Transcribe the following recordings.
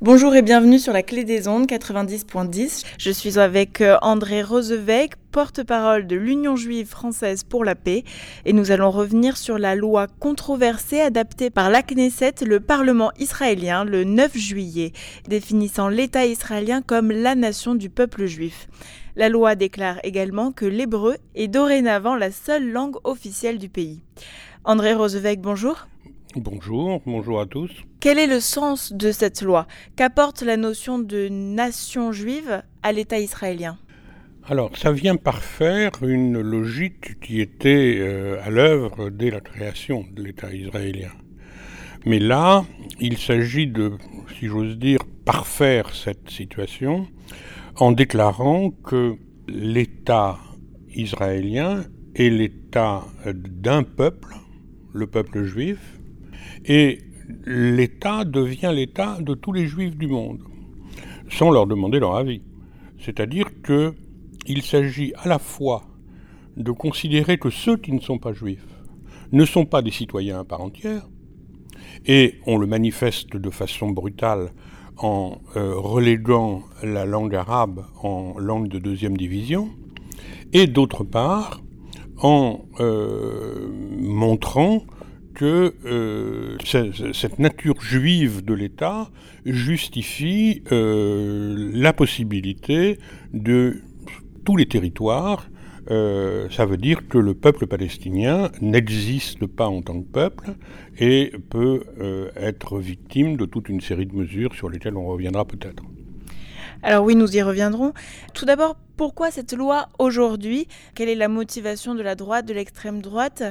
Bonjour et bienvenue sur la clé des ondes 90.10. Je suis avec euh, André Rosevec, porte-parole de l'Union juive française pour la paix, et nous allons revenir sur la loi controversée adaptée par la Knesset, le Parlement israélien, le 9 juillet, définissant l'État israélien comme la nation du peuple juif. La loi déclare également que l'hébreu est dorénavant la seule langue officielle du pays. André Rosevec, bonjour. Bonjour, bonjour à tous. Quel est le sens de cette loi? Qu'apporte la notion de nation juive à l'État israélien? Alors, ça vient parfaire une logique qui était euh, à l'œuvre dès la création de l'État israélien. Mais là, il s'agit de, si j'ose dire, parfaire cette situation en déclarant que l'État israélien est l'État d'un peuple, le peuple juif, et l'État devient l'État de tous les juifs du monde, sans leur demander leur avis. C'est-à-dire qu'il s'agit à la fois de considérer que ceux qui ne sont pas juifs ne sont pas des citoyens à part entière, et on le manifeste de façon brutale en euh, reléguant la langue arabe en langue de deuxième division, et d'autre part en euh, montrant que euh, cette nature juive de l'État justifie euh, la possibilité de tous les territoires. Euh, ça veut dire que le peuple palestinien n'existe pas en tant que peuple et peut être victime de toute une série de mesures sur lesquelles on reviendra peut-être. Alors oui, nous y reviendrons. Tout d'abord, pourquoi cette loi aujourd'hui? Quelle est la motivation de la droite, de l'extrême droite?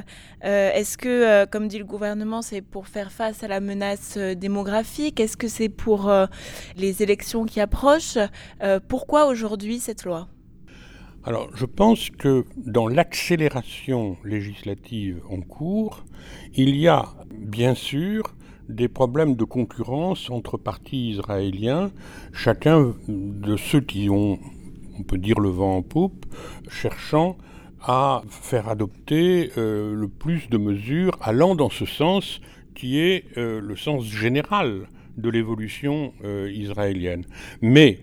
Euh, Est-ce que, euh, comme dit le gouvernement, c'est pour faire face à la menace euh, démographique? Est-ce que c'est pour les élections qui approchent? Pourquoi aujourd'hui cette loi? Alors, je pense que dans l'accélération législative en cours, il y a bien sûr des problèmes de concurrence entre partis israéliens, chacun de ceux qui ont, on peut dire, le vent en poupe, cherchant à faire adopter euh, le plus de mesures allant dans ce sens qui est euh, le sens général de l'évolution euh, israélienne. Mais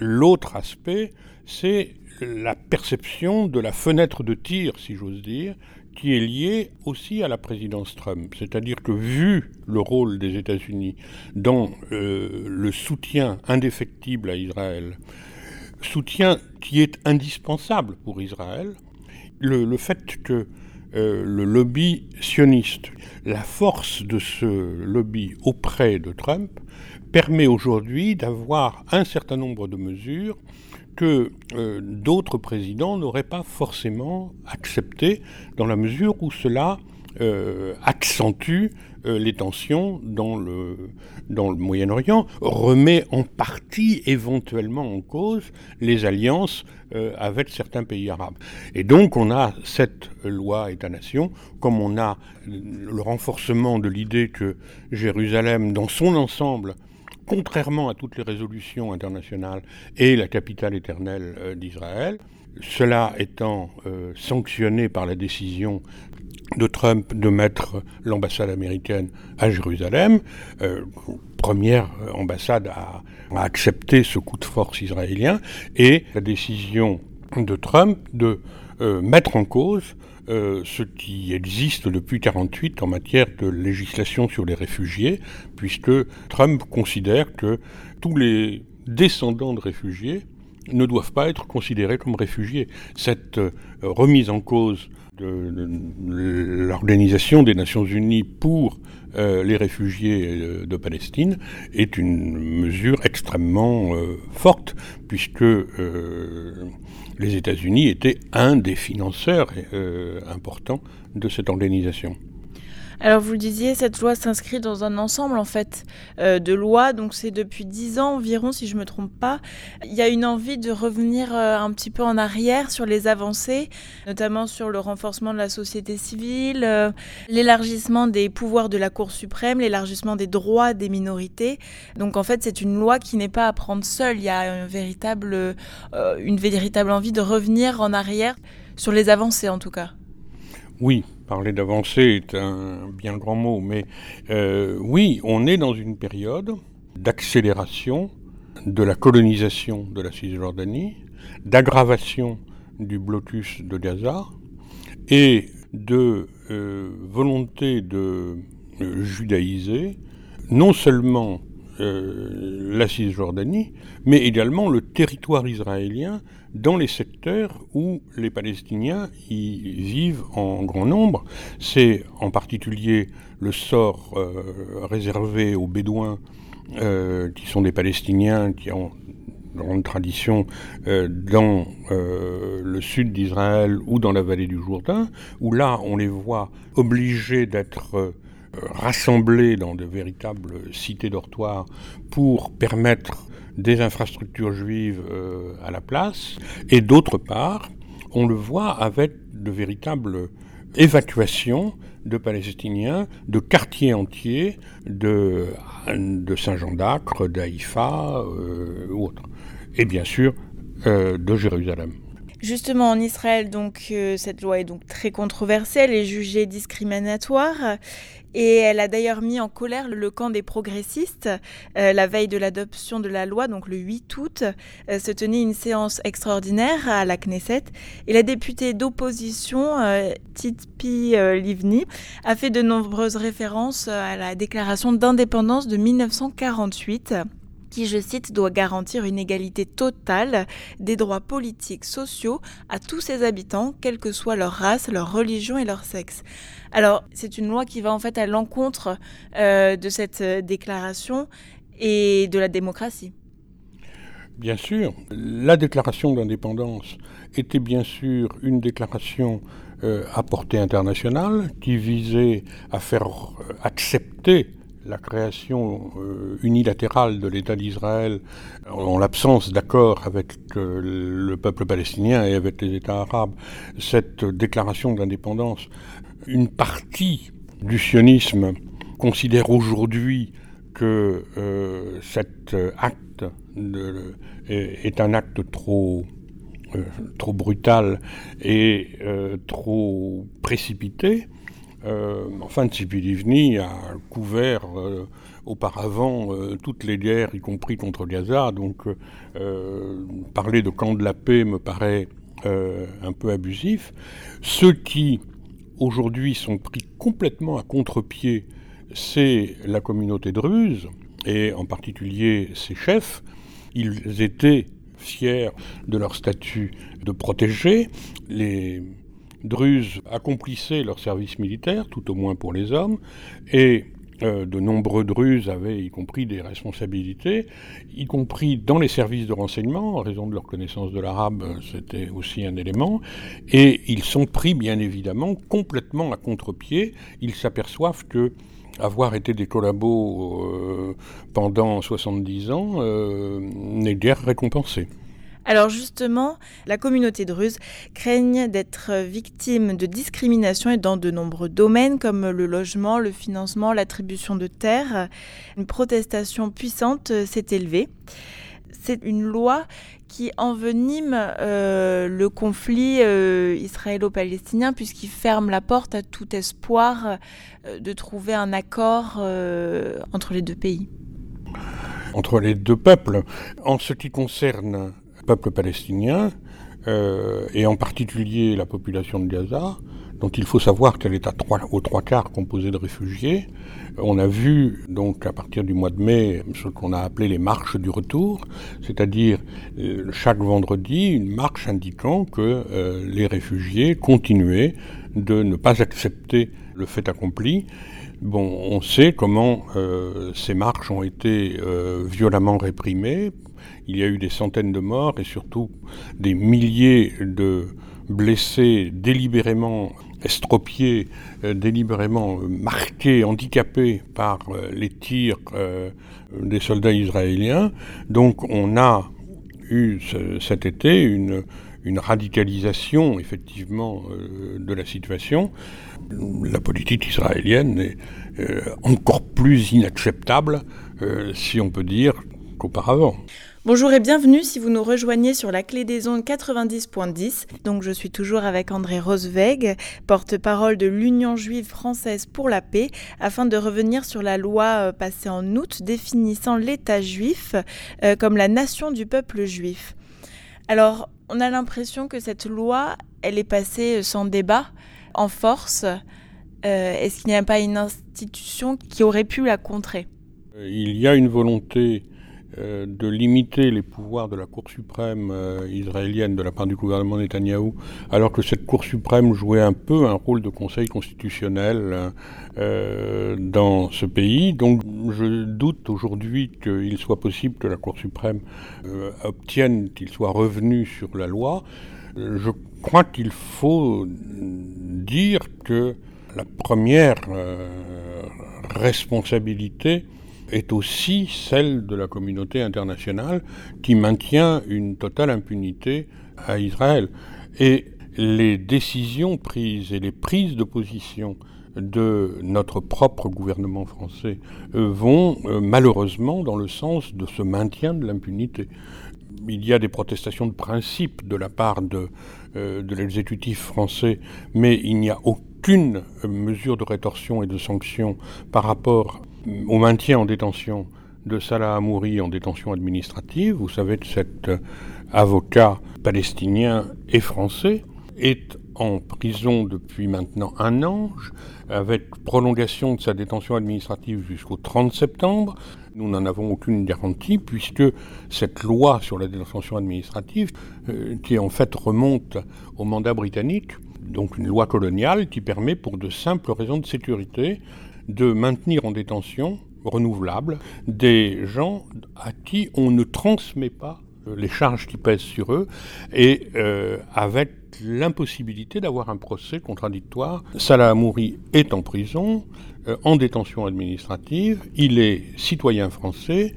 l'autre aspect, c'est la perception de la fenêtre de tir, si j'ose dire, qui est lié aussi à la présidence Trump. C'est-à-dire que vu le rôle des États-Unis dans le soutien indéfectible à Israël, soutien qui est indispensable pour Israël, le, fait que euh, le lobby sioniste, la force de ce lobby auprès de Trump, permet aujourd'hui d'avoir un certain nombre de mesures que euh, d'autres présidents n'auraient pas forcément accepté dans la mesure où cela euh, accentue euh, les tensions dans le, dans le Moyen-Orient, remet en partie éventuellement en cause les alliances avec certains pays arabes. Et donc on a cette loi État-nation, comme on a le renforcement de l'idée que Jérusalem, dans son ensemble, contrairement à toutes les résolutions internationales, est la capitale éternelle euh, d'Israël. Cela étant euh, sanctionné par la décision de Trump de mettre l'ambassade américaine à Jérusalem, euh, première ambassade à, accepter ce coup de force israélien, et la décision de Trump de mettre en cause euh, ce qui existe depuis 1948 en matière de législation sur les réfugiés, puisque Trump considère que tous les descendants de réfugiés ne doivent pas être considérés comme réfugiés. Cette euh, remise en cause de, l'Organisation des Nations Unies pour euh, les réfugiés de Palestine est une mesure extrêmement forte, puisque les États-Unis étaient un des financeurs euh, importants de cette organisation. Alors vous le disiez, cette loi s'inscrit dans un ensemble en fait euh, de lois, donc c'est depuis dix ans environ si je me trompe pas. Il y a une envie de revenir euh, un petit peu en arrière sur les avancées, notamment sur le renforcement de la société civile, euh, l'élargissement des pouvoirs de la Cour suprême, l'élargissement des droits des minorités. Donc en fait c'est une loi qui n'est pas à prendre seule, il y a véritable, une véritable envie de revenir en arrière sur les avancées en tout cas. Oui, parler d'avancée est un bien grand mot, mais euh, oui, on est dans une période d'accélération de la colonisation de la Cisjordanie, d'aggravation du blocus de Gaza et de euh, volonté de euh, judaïser non seulement la Cisjordanie, mais également le territoire israélien dans les secteurs où les Palestiniens y vivent en grand nombre. C'est en particulier le sort réservé aux Bédouins, qui sont des Palestiniens qui ont grande tradition euh, dans euh, le sud d'Israël ou dans la vallée du Jourdain, où là on les voit obligés d'être euh, rassemblés dans de véritables cités dortoirs pour permettre des infrastructures juives à la place, et d'autre part, on le voit avec de véritables évacuations de Palestiniens, de quartiers entiers, de, Saint-Jean d'Acre, d'Haïfa ou autres et bien sûr euh, de Jérusalem. Justement, en Israël, donc, euh, cette loi est donc très controversée, elle est jugée discriminatoire et elle a d'ailleurs mis en colère le camp des progressistes. Euh, la veille de l'adoption de la loi, donc le 8 août, se tenait une séance extraordinaire à la Knesset et la députée d'opposition, Titpi Livni, a fait de nombreuses références à la déclaration d'indépendance de 1948 qui, je cite, doit garantir une égalité totale des droits politiques, sociaux à tous ses habitants, quelle que soit leur race, leur religion et leur sexe. Alors, c'est une loi qui va en fait à l'encontre euh, de cette euh, déclaration et de la démocratie. Bien sûr, la déclaration d'indépendance était bien sûr une déclaration euh, à portée internationale qui visait à faire accepter la création euh, unilatérale de l'État d'Israël en l'absence d'accord avec euh, le peuple palestinien et avec les États arabes, cette déclaration d'indépendance, une partie du sionisme considère aujourd'hui que euh, cet acte est, un acte trop, trop brutal et trop précipité. Euh, enfin, Tsipilivni a couvert euh, auparavant euh, toutes les guerres, y compris contre Gaza, donc parler de camp de la paix me paraît un peu abusif. Ceux qui, aujourd'hui, sont pris complètement à contre-pied, c'est la communauté druze, et en particulier ses chefs. Ils étaient fiers de leur statut de protégés. Les Druzes accomplissaient leur service militaire, tout au moins pour les hommes, et euh, de nombreux Druzes avaient y compris des responsabilités, y compris dans les services de renseignement, en raison de leur connaissance de l'arabe, c'était aussi un élément, et ils sont pris bien évidemment complètement à contre-pied, ils s'aperçoivent que avoir été des collabos euh, pendant 70 ans euh, n'est guère récompensé. Alors justement, la communauté druze craigne d'être victime de discrimination et dans de nombreux domaines comme le logement, le financement, l'attribution de terres. Une protestation puissante s'est élevée. C'est une loi qui envenime euh, le conflit euh, israélo-palestinien puisqu'il ferme la porte à tout espoir euh, de trouver un accord entre les deux pays. Entre les deux peuples. En ce qui concerne peuple palestinien, euh, et en particulier la population de Gaza, dont il faut savoir qu'elle est à trois, aux trois quarts composée de réfugiés. On a vu donc à partir du mois de mai ce qu'on a appelé les marches du retour, c'est-à-dire euh, chaque vendredi une marche indiquant que euh, les réfugiés continuaient de ne pas accepter le fait accompli. Bon, on sait comment ces marches ont été violemment réprimées il y a eu des centaines de morts et surtout des milliers de blessés délibérément estropiés, euh, délibérément marqués, handicapés par euh, les tirs euh, des soldats israéliens. Donc on a eu cet été une, radicalisation effectivement de la situation. La politique israélienne est encore plus inacceptable, si on peut dire, qu'auparavant. Bonjour et bienvenue si vous nous rejoignez sur la clé des ondes 90.10. Donc je suis toujours avec André Rosweg, porte-parole de l'Union juive française pour la paix, afin de revenir sur la loi euh, passée en août définissant l'État juif euh, comme la nation du peuple juif. Alors on a l'impression que cette loi, elle est passée sans débat, en force. Euh, est-ce qu'il n'y a pas une institution qui aurait pu la contrer? Il y a une volonté euh, de limiter les pouvoirs de la Cour suprême euh, israélienne de la part du gouvernement Netanyahou, alors que cette Cour suprême jouait un peu un rôle de conseil constitutionnel euh, dans ce pays. Donc je doute aujourd'hui qu'il soit possible que la Cour suprême obtienne qu'il soit revenu sur la loi. Je crois qu'il faut dire que la première responsabilité est aussi celle de la communauté internationale qui maintient une totale impunité à Israël. Et les décisions prises et les prises de position de notre propre gouvernement français euh, vont euh, malheureusement dans le sens de ce maintien de l'impunité. Il y a des protestations de principe de la part de, euh, de l'exécutif français, mais il n'y a aucune mesure de rétorsion et de sanction par rapport au maintien en détention de Salah Amouri en détention administrative. Vous savez que cet euh, avocat palestinien et français est en prison depuis maintenant un an, avec prolongation de sa détention administrative jusqu'au 30 septembre. Nous n'en avons aucune garantie puisque cette loi sur la détention administrative, euh, qui en fait remonte au mandat britannique, donc une loi coloniale qui permet pour de simples raisons de sécurité de maintenir en détention renouvelable des gens à qui on ne transmet pas euh, les charges qui pèsent sur eux et euh, avec l'impossibilité d'avoir un procès contradictoire. Salah Amouri est en prison, euh, en détention administrative, il est citoyen français.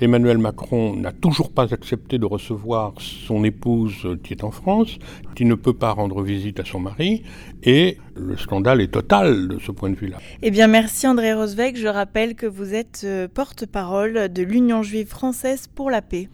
Emmanuel Macron n'a toujours pas accepté de recevoir son épouse qui est en France, qui ne peut pas rendre visite à son mari, et le scandale est total de ce point de vue-là. Eh bien, merci André Rosweg. Je rappelle que vous êtes euh, porte-parole de l'Union juive française pour la paix.